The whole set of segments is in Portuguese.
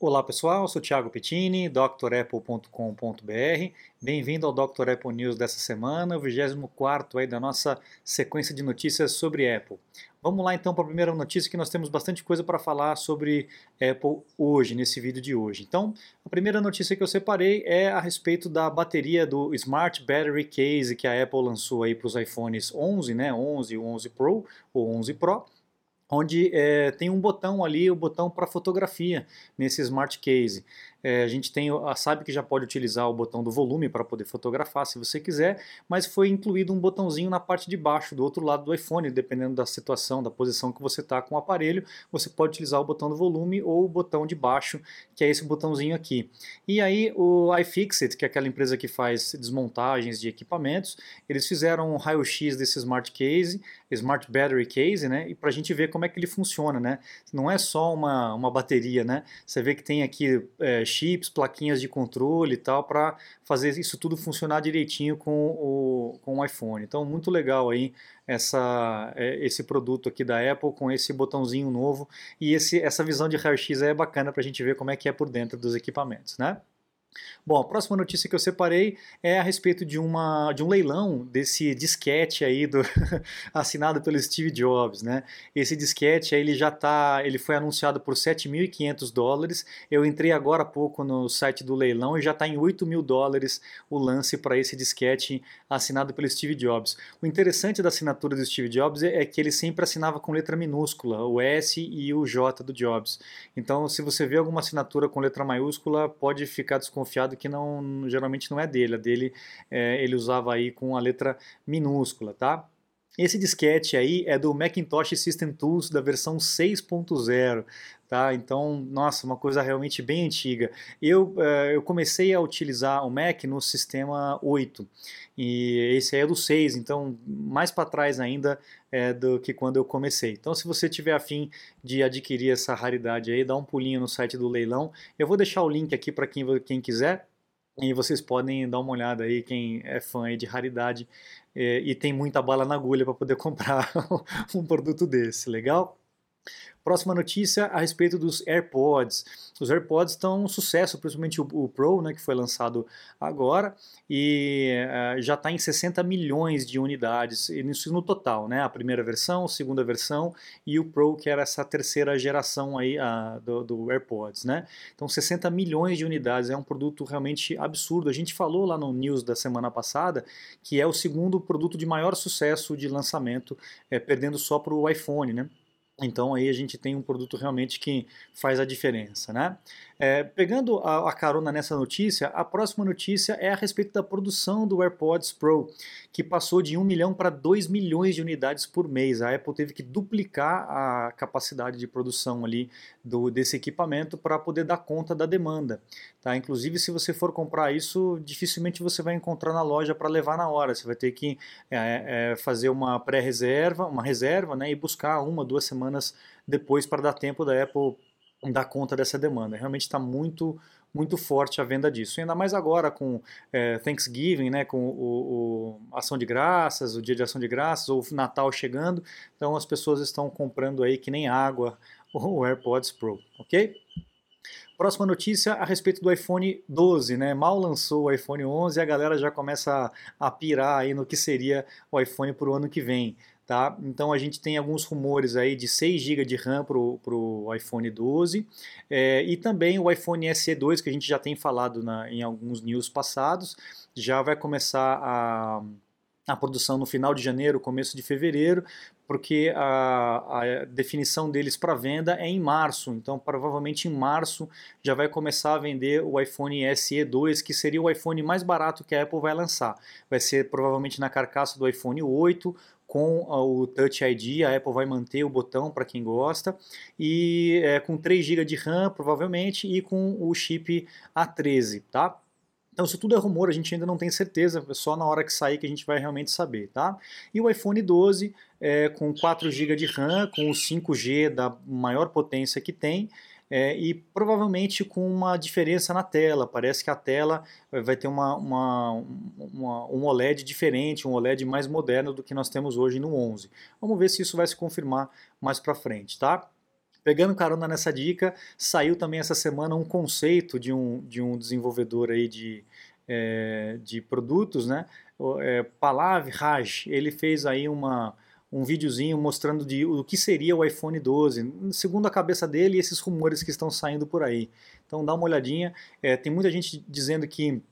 Olá pessoal, eu sou Thiago Pettini, drapple.com.br. Bem-vindo ao Dr. Apple News dessa semana, o 24 aí da nossa sequência de notícias sobre Apple. Vamos lá então para a primeira notícia que nós temos bastante coisa para falar sobre Apple hoje, nesse vídeo de hoje. Então, a primeira notícia que eu separei é a respeito da bateria do Smart Battery Case que a Apple lançou aí para os iPhones 11, né, 11, 11 Pro ou 11 Pro onde é, tem um botão ali, o botão para fotografia nesse Smart Case. É, a gente tem, sabe que já pode utilizar o botão do volume para poder fotografar se você quiser, mas foi incluído um botãozinho na parte de baixo, do outro lado do iPhone, dependendo da situação, da posição que você está com o aparelho, você pode utilizar o botão do volume ou o botão de baixo, que é esse botãozinho aqui. E aí o iFixit, que é aquela empresa que faz desmontagens de equipamentos, eles fizeram um raio-x desse Smart Case, Smart Battery Case, né, e para a gente ver como é que ele funciona, né. Não é só uma, uma bateria, né, você vê que tem aqui é, chips, plaquinhas de controle e tal, para fazer isso tudo funcionar direitinho com o, com o iPhone. Então, muito legal aí essa, é, esse produto aqui da Apple com esse botãozinho novo e esse, essa visão de raio-x é bacana para a gente ver como é que é por dentro dos equipamentos, né? Bom, a próxima notícia que eu separei é a respeito de, uma, de um leilão desse disquete aí do, assinado pelo Steve Jobs, né? Esse disquete aí, ele já tá, ele foi anunciado por 7.500 dólares. Eu entrei agora há pouco no site do leilão e já está em 8 mil dólares o lance para esse disquete assinado pelo Steve Jobs. O interessante da assinatura do Steve Jobs é, é que ele sempre assinava com letra minúscula, o S e o J do Jobs. Então, se você vê alguma assinatura com letra maiúscula, pode ficar desconfiado desconfiado que não geralmente não é dele. A dele é, ele usava aí com a letra minúscula, tá? Esse disquete aí é do Macintosh System Tools da versão 6.0, tá? Então, nossa, uma coisa realmente bem antiga. Eu, uh, eu comecei a utilizar o Mac no sistema 8 e esse aí é do 6, então mais para trás ainda é, do que quando eu comecei. Então, se você tiver afim de adquirir essa raridade aí, dá um pulinho no site do leilão. Eu vou deixar o link aqui para quem, quem quiser. E vocês podem dar uma olhada aí, quem é fã de raridade é, e tem muita bala na agulha para poder comprar um produto desse, legal? Próxima notícia a respeito dos AirPods. Os AirPods estão um sucesso, principalmente o, o Pro, né, que foi lançado agora, e uh, já está em 60 milhões de unidades, isso no total, né? A primeira versão, a segunda versão e o Pro, que era essa terceira geração aí uh, do, do, AirPods, né? Então 60 milhões de unidades, é um produto realmente absurdo. A gente falou lá no news da semana passada que é o segundo produto de maior sucesso de lançamento, é, perdendo só para o iPhone, né? Então aí a gente tem um produto realmente que faz a diferença, né? É, pegando a, a, carona nessa notícia, a próxima notícia é a respeito da produção do AirPods Pro, que passou de 1 milhão para 2 milhões de unidades por mês. A Apple teve que duplicar a capacidade de produção ali do, desse equipamento para poder dar conta da demanda. Tá? Inclusive, se você for comprar isso, dificilmente você vai encontrar na loja para levar na hora. Você vai ter que é, é, fazer uma pré-reserva, uma reserva, né, e buscar uma, duas semanas depois para dar tempo da Apple dar conta dessa demanda. Realmente está muito muito forte a venda disso. E ainda mais agora com é, Thanksgiving, né, com o, o, Ação de Graças, o Dia de Ação de Graças, ou Natal chegando, então as pessoas estão comprando aí que nem água o AirPods Pro, ok? Próxima notícia a respeito do iPhone 12, né? Mal lançou o iPhone 11 e a galera já começa a, a pirar aí no que seria o iPhone para o ano que vem. Tá? Então a gente tem alguns rumores aí de 6 GB de RAM para o iPhone 12 é, e também o iPhone SE 2 que a gente já tem falado na, em alguns news passados, já vai começar a, a produção no final de janeiro, começo de fevereiro, porque a, a definição deles para venda é em março, então provavelmente em março já vai começar a vender o iPhone SE 2, que seria o iPhone mais barato que a Apple vai lançar. Vai ser provavelmente na carcaça do iPhone 8 com o Touch ID, a Apple vai manter o botão para quem gosta, e é, com 3 GB de RAM, provavelmente, e com o chip A13, tá? Então isso tudo é rumor, a gente ainda não tem certeza, é só na hora que sair que a gente vai realmente saber, tá? E o iPhone 12 é, com 4 GB de RAM, com o 5G da maior potência que tem, é, e provavelmente com uma diferença na tela. Parece que a tela eh, vai ter uma, uma, uma, um OLED diferente, um OLED mais moderno do que nós temos hoje no 11. Vamos ver se isso vai se confirmar mais para frente, tá? Pegando carona nessa dica, saiu também essa semana um conceito de um, de um desenvolvedor aí de, é, de produtos, né? É, Palav Raj, ele fez aí uma, um videozinho mostrando de, o que seria o iPhone 12, segundo a cabeça dele e esses rumores que estão saindo por aí. Então dá uma olhadinha, é, tem muita gente dizendo que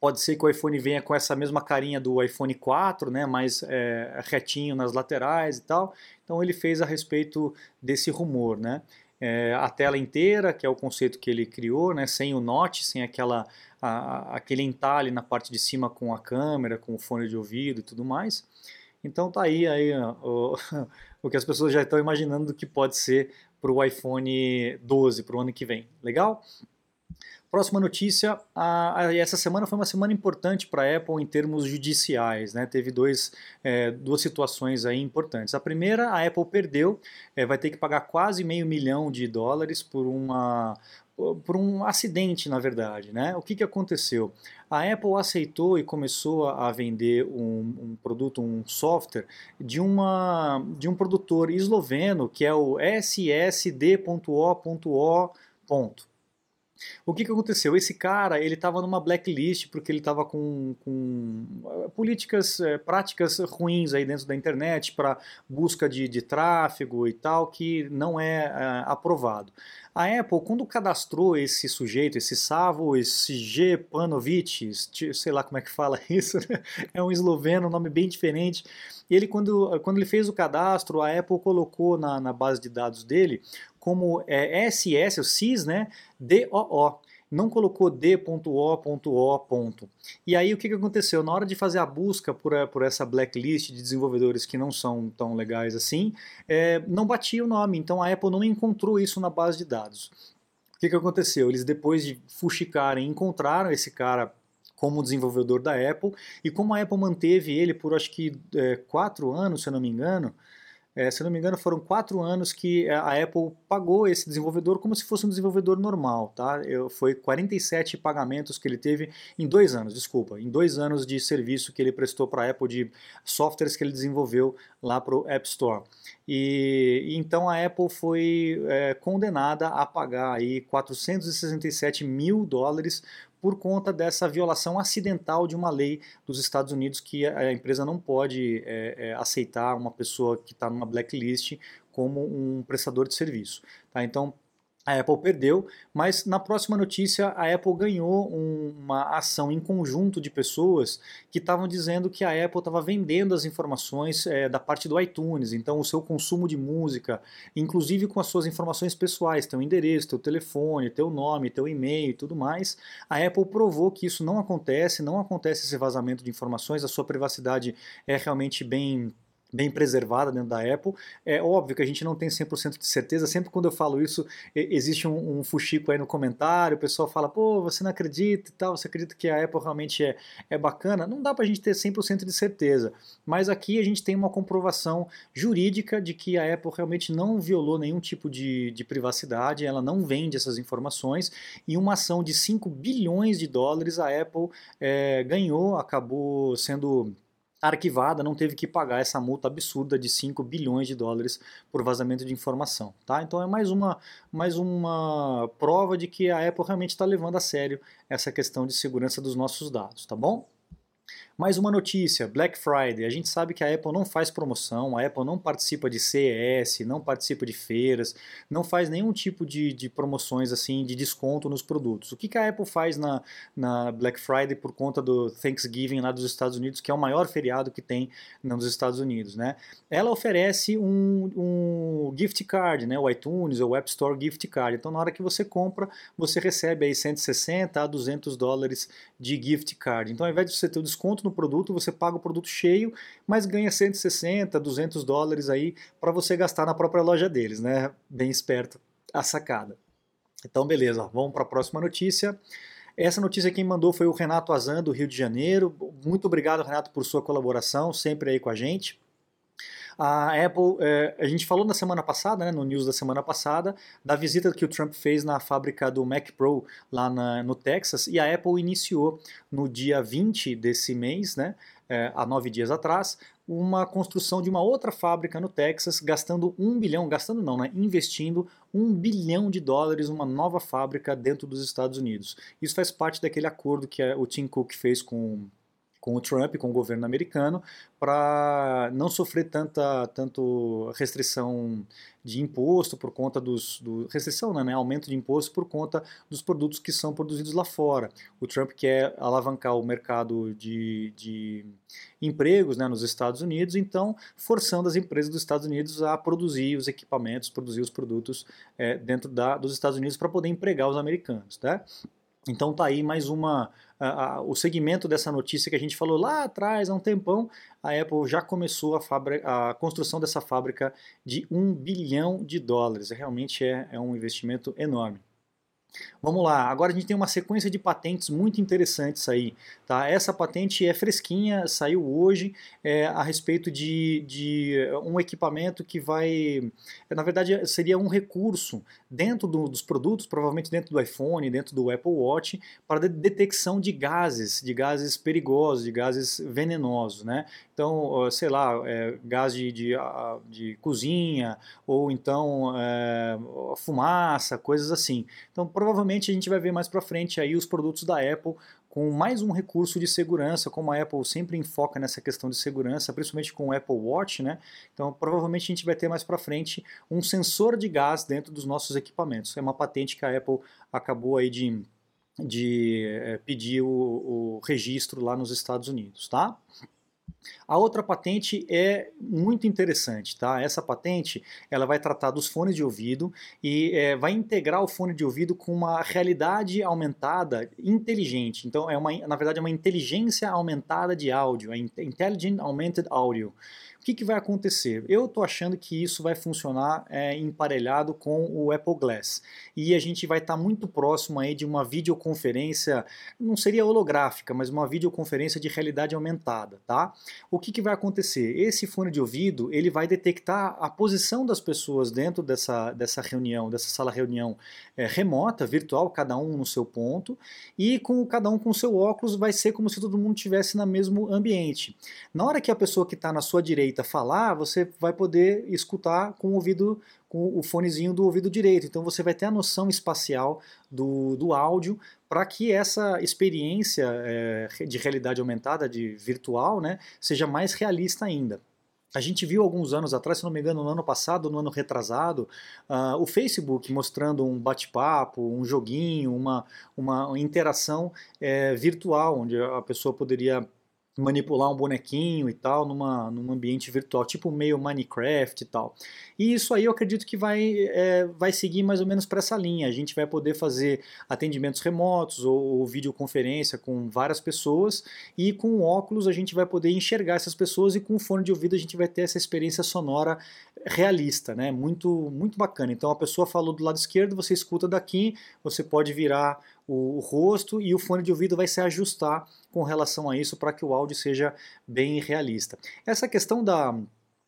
Pode ser que o iPhone venha com essa mesma carinha do iPhone 4, né, mais é, retinho nas laterais e tal. Então ele fez a respeito desse rumor, né? É, a tela inteira, que é o conceito que ele criou, né, sem o notch, sem aquela, a, aquele entalhe na parte de cima com a câmera, com o fone de ouvido e tudo mais. Então tá aí, aí o, o que as pessoas já estão imaginando que pode ser para o iPhone 12, para o ano que vem. Legal? Próxima notícia, a, a, essa semana foi uma semana importante para a Apple em termos judiciais, né? Teve dois, é, duas situações aí importantes. A primeira, a Apple perdeu, é, vai ter que pagar quase meio milhão de dólares por uma por um acidente, na verdade, né? O que, que aconteceu? A Apple aceitou e começou a vender um, um produto, um software de, uma, de um produtor esloveno que é o ssd.o.o. O que, que aconteceu? Esse cara ele estava numa blacklist porque ele estava com, com, eh, políticas, é, práticas ruins aí dentro da internet para busca de, de, tráfego e tal que não é, é aprovado. A Apple, quando cadastrou esse sujeito, esse Savo, esse G. Panovic, sei lá como é que fala isso, né? é um esloveno, um nome bem diferente. Ele, quando, quando ele fez o cadastro, a Apple colocou na, na base de dados dele como é, SS, o CIS, né? DOO. Não colocou D.O.O. E aí o que, que aconteceu? Na hora de fazer a busca por, eh, por essa blacklist de desenvolvedores que não são tão legais assim, é, não batia o nome. Então a Apple não encontrou isso na base de dados. O que, que aconteceu? Eles depois de fuxicarem, encontraram esse cara como desenvolvedor da Apple, e como a Apple manteve ele por acho que é, quatro anos, se eu não me engano, é, se não me engano, foram quatro anos que a Apple pagou esse desenvolvedor como se fosse um desenvolvedor normal, tá? Eu, foi 47 pagamentos que ele teve em dois anos, desculpa, em dois anos de serviço que ele prestou para a Apple de softwares que ele desenvolveu lá para o App Store. E, e, então a Apple foi é, condenada a pagar aí 467 mil dólares por conta dessa violação acidental de uma lei dos Estados Unidos que a empresa não pode é, é, aceitar uma pessoa que está numa blacklist como um prestador de serviço. Tá? Então, a Apple perdeu, mas na próxima notícia a Apple ganhou um, uma ação em conjunto de pessoas que estavam dizendo que a Apple estava vendendo as informações é, da parte do iTunes, então o seu consumo de música, inclusive com as suas informações pessoais, teu endereço, teu telefone, teu nome, teu e-mail e tudo mais. A Apple provou que isso não acontece, não acontece esse vazamento de informações, a sua privacidade é realmente bem bem preservada dentro da Apple. É óbvio que a gente não tem 100% de certeza, sempre quando eu falo isso, existe um, um fuxico aí no comentário, o pessoal fala, pô, você não acredita e tal, você acredita que a Apple realmente é, é bacana? Não dá para a gente ter 100% de certeza, mas aqui a gente tem uma comprovação jurídica de que a Apple realmente não violou nenhum tipo de, de privacidade, ela não vende essas informações, e uma ação de 5 bilhões de dólares a Apple é, ganhou, acabou sendo arquivada, não teve que pagar essa multa absurda de 5 bilhões de dólares por vazamento de informação. Tá? Então é mais uma, mais uma prova de que a Apple realmente está levando a sério essa questão de segurança dos nossos dados, tá bom? Mais uma notícia, Black Friday. A gente sabe que a Apple não faz promoção, a Apple não participa de CES, não participa de feiras, não faz nenhum tipo de, de promoções assim de desconto nos produtos. O que, que a Apple faz na, na Black Friday por conta do Thanksgiving lá dos Estados Unidos, que é o maior feriado que tem nos Estados Unidos, né? Ela oferece um, um gift card, né? O iTunes ou o App Store gift card. Então na hora que você compra, você recebe aí 160 a 200 dólares de gift card. Então ao invés de você ter o desconto no no produto, você paga o produto cheio, mas ganha 160, 200 dólares aí para você gastar na própria loja deles, né? Bem esperto a sacada. Então, beleza, vamos para a próxima notícia. Essa notícia quem mandou foi o Renato Azan, do Rio de Janeiro. Muito obrigado, Renato, por sua colaboração, sempre aí com a gente. A Apple, é, a gente falou na semana passada, né, no news da semana passada, da visita que o Trump fez na fábrica do Mac Pro lá na, no Texas, e a Apple iniciou no dia 20 desse mês, né, é, há nove dias atrás, uma construção de uma outra fábrica no Texas, gastando um bilhão, gastando não, né? Investindo um bilhão de dólares numa nova fábrica dentro dos Estados Unidos. Isso faz parte daquele acordo que o Tim Cook fez com com o Trump, com o governo americano, para não sofrer tanta tanto restrição de imposto por conta dos do, restrição, né, né, aumento de imposto por conta dos produtos que são produzidos lá fora. O Trump quer alavancar o mercado de, de empregos né, nos Estados Unidos, então forçando as empresas dos Estados Unidos a produzir os equipamentos, produzir os produtos é, dentro da, dos Estados Unidos para poder empregar os americanos, né? Então tá aí mais uma a, a, o segmento dessa notícia que a gente falou lá atrás, há um tempão, a Apple já começou a, fábrica, a construção dessa fábrica de um bilhão de dólares. Realmente é, é um investimento enorme. Vamos lá, agora a gente tem uma sequência de patentes muito interessantes aí. Tá? Essa patente é fresquinha, saiu hoje, é, a respeito de, de um equipamento que vai. Na verdade, seria um recurso dentro do, dos produtos, provavelmente dentro do iPhone, dentro do Apple Watch, para detecção de gases, de gases perigosos, de gases venenosos. Né? Então, sei lá, é, gás de, de, de, cozinha, ou então é, fumaça, coisas assim. Então, provavelmente a gente vai ver mais para frente aí os produtos da Apple com mais um recurso de segurança, como a Apple sempre enfoca nessa questão de segurança, principalmente com o Apple Watch, né? Então, provavelmente a gente vai ter mais para frente um sensor de gás dentro dos nossos equipamentos. É uma patente que a Apple acabou aí de, de é, pedir o, o registro lá nos Estados Unidos, tá? A outra patente é muito interessante, tá? Essa patente ela vai tratar dos fones de ouvido e é, vai integrar o fone de ouvido com uma realidade aumentada inteligente. Então é uma, na verdade, é uma inteligência aumentada de áudio, é Intelligent Augmented Audio. O que, que vai acontecer? Eu estou achando que isso vai funcionar é, emparelhado com o Apple Glass. E a gente vai estar tá muito próximo aí de uma videoconferência, não seria holográfica, mas uma videoconferência de realidade aumentada, tá? O que, que vai acontecer? Esse fone de ouvido, ele vai detectar a posição das pessoas dentro dessa, dessa reunião, dessa sala reunião é, remota, virtual, cada um no seu ponto, e com cada um com seu óculos vai ser como se todo mundo estivesse no mesmo ambiente. Na hora que a pessoa que está na sua direita direita falar, você vai poder escutar com o ouvido, com o fonezinho do ouvido direito. Então você vai ter a noção espacial do, do áudio para que essa experiência é, de realidade aumentada, de virtual, né, seja mais realista ainda. A gente viu alguns anos atrás, se não me engano, no ano passado, no ano retrasado, uh, o Facebook mostrando um bate-papo, um joguinho, uma, uma interação é, virtual, onde a pessoa poderia manipular um bonequinho e tal numa, num ambiente virtual, tipo meio Minecraft e tal. E isso aí eu acredito que vai, é, vai seguir mais ou menos para essa linha. A gente vai poder fazer atendimentos remotos ou, ou, videoconferência com várias pessoas e com óculos a gente vai poder enxergar essas pessoas e com fone de ouvido a gente vai ter essa experiência sonora realista, né? Muito, muito bacana. Então a pessoa falou do lado esquerdo, você escuta daqui, você pode virar o, o rosto e o fone de ouvido vai se ajustar com relação a isso para que o áudio seja bem realista. Essa questão da,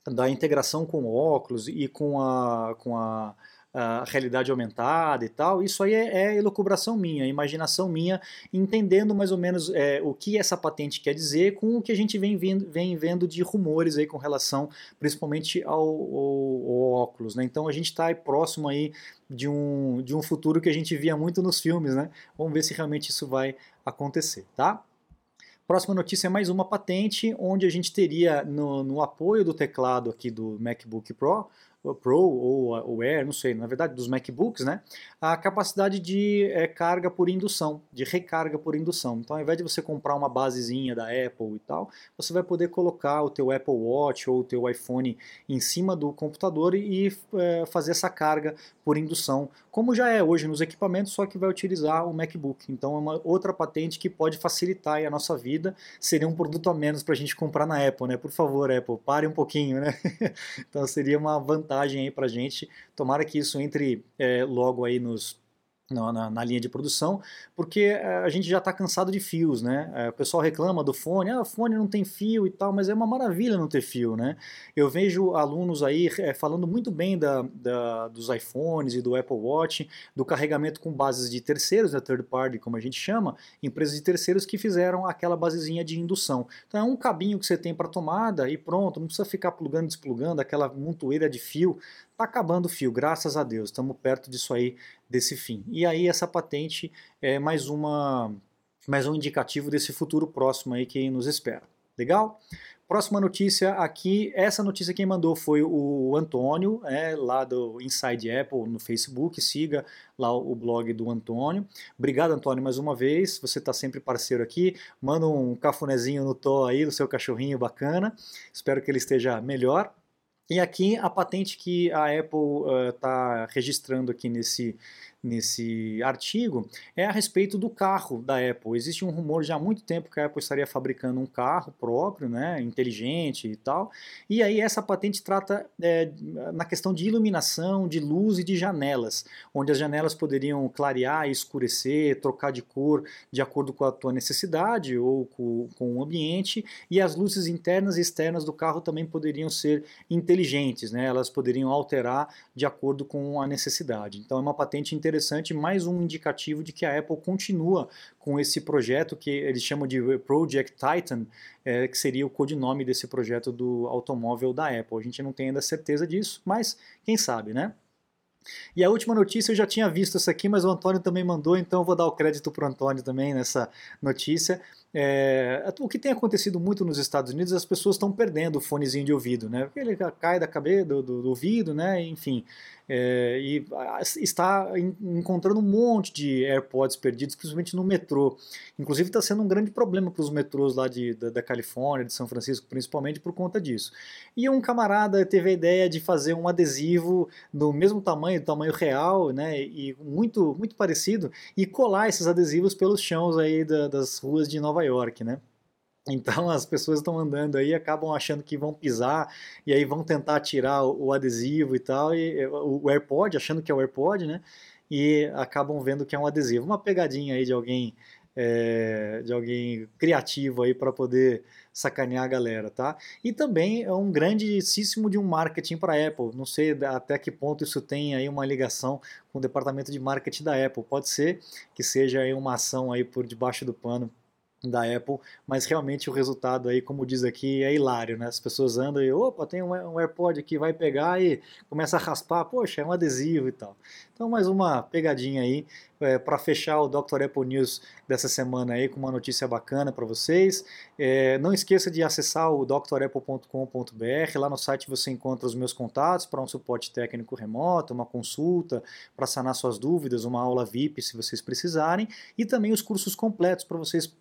da integração com óculos e com a, com a a realidade aumentada e tal, isso aí é, é elucubração minha, imaginação minha, entendendo mais ou menos é, o que essa patente quer dizer com o que a gente vem, vendo, vem vendo de rumores aí com relação principalmente ao, ao, ao óculos. Né? Então a gente está próximo aí de um, de um futuro que a gente via muito nos filmes, né? Vamos ver se realmente isso vai acontecer, tá? Próxima notícia é mais uma patente, onde a gente teria no, no apoio do teclado aqui do MacBook Pro, Pro ou o Air, não sei, na verdade dos MacBooks, né, a capacidade de é, carga por indução, de recarga por indução. Então, ao invés de você comprar uma basezinha da Apple e tal, você vai poder colocar o teu Apple Watch ou o teu iPhone em cima do computador e é, fazer essa carga por indução, como já é hoje nos equipamentos, só que vai utilizar o MacBook. Então, é uma outra patente que pode facilitar a nossa vida. Seria um produto a menos para a gente comprar na Apple, né? Por favor, Apple, pare um pouquinho, né? então, seria uma vantagem vantagem aí para gente. Tomara que isso entre é, logo aí nos na, na, linha de produção, porque eh, a gente já está cansado de fios, né? Eh, o pessoal reclama do fone, ah, fone não tem fio e tal, mas é uma maravilha não ter fio, né? Eu vejo alunos aí é, falando muito bem da, da, dos iPhones e do Apple Watch, do carregamento com bases de terceiros, né, third party, como a gente chama, empresas de terceiros que fizeram aquela basezinha de indução. Então é um cabinho que você tem para tomada e pronto, não precisa ficar plugando e desplugando, aquela montoeira de fio, Está acabando o fio, graças a Deus, estamos perto disso aí, desse fim. E aí essa patente é mais, uma, mais um indicativo desse futuro próximo aí que nos espera. Legal? Próxima notícia aqui, essa notícia quem mandou foi o Antônio, é, lá do Inside Apple no Facebook, siga lá o blog do Antônio. Obrigado, Antônio, mais uma vez, você está sempre parceiro aqui, manda um cafunézinho no tó aí do seu cachorrinho bacana, espero que ele esteja melhor. E aqui a patente que a Apple está uh, registrando aqui nesse, nesse artigo é a respeito do carro da Apple. Existe um rumor já há muito tempo que a Apple estaria fabricando um carro próprio, né, inteligente e tal. E aí essa patente trata é, na questão de iluminação, de luz e de janelas, onde as janelas poderiam clarear, escurecer, trocar de cor de acordo com a tua necessidade ou com, com o ambiente. E as luzes internas e externas do carro também poderiam ser inteligentes, né? Elas poderiam alterar de acordo com a necessidade. Então é uma patente interessante interessante, mais um indicativo de que a Apple continua com esse projeto que eles chamam de Project Titan, é, que seria o codinome desse projeto do automóvel da Apple. A gente não tem ainda certeza disso, mas quem sabe, né? E a última notícia eu já tinha visto essa aqui, mas o Antônio também mandou, então eu vou dar o crédito para o Antônio também nessa notícia. É, o que tem acontecido muito nos Estados Unidos, as pessoas estão perdendo o fonezinho de ouvido, né? Porque ele cai da cabeça, do, do, do ouvido, né? Enfim, é, e está encontrando um monte de AirPods perdidos, principalmente no metrô. Inclusive está sendo um grande problema para os metrôs lá de, da, da, Califórnia, de São Francisco, principalmente por conta disso. E um camarada teve a ideia de fazer um adesivo do mesmo tamanho, do tamanho real, né? E muito, muito parecido, e colar esses adesivos pelos chãos aí da, das ruas de Nova Nova York, né? Então as pessoas estão andando aí, acabam achando que vão pisar e aí vão tentar tirar o, o adesivo e tal, e o, o AirPod, achando que é o AirPod, né? E acabam vendo que é um adesivo. Uma pegadinha aí de alguém é, de alguém criativo aí para poder sacanear a galera, tá? E também é um grandíssimo de um marketing para a Apple. Não sei até que ponto isso tem aí uma ligação com o departamento de marketing da Apple. Pode ser que seja aí uma ação aí por debaixo do pano da Apple, mas realmente o resultado aí, como diz aqui, é hilário, né? As pessoas andam e, opa, tem um AirPod aqui, vai pegar e começa a raspar, poxa, é um adesivo e tal. Então, mais uma pegadinha aí é, para fechar o Dr. Apple News dessa semana aí com uma notícia bacana para vocês. É, não esqueça de acessar o drapple.com.br, lá no site você encontra os meus contatos para um suporte técnico remoto, uma consulta para sanar suas dúvidas, uma aula VIP se vocês precisarem, e também os cursos completos para vocês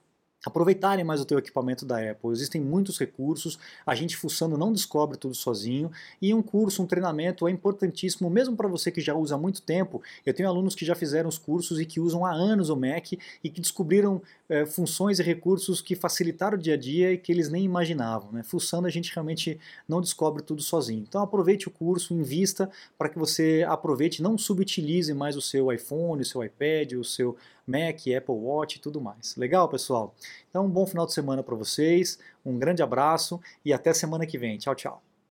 aproveitarem mais o teu equipamento da Apple. Existem muitos recursos, a gente fuçando não descobre tudo sozinho, e um curso, um treinamento é importantíssimo, mesmo para você que já usa há muito tempo. Eu tenho alunos que já fizeram os cursos e que usam há anos o Mac e que descobriram é, funções e recursos que facilitaram o dia a dia e que eles nem imaginavam. Né? Fuçando a gente realmente não descobre tudo sozinho. Então aproveite o curso, invista para que você aproveite, não subutilize mais o seu iPhone, o seu iPad, o seu Mac, Apple Watch e tudo mais. Legal, pessoal? Então, um bom final de semana para vocês, um grande abraço e até semana que vem. Tchau, tchau.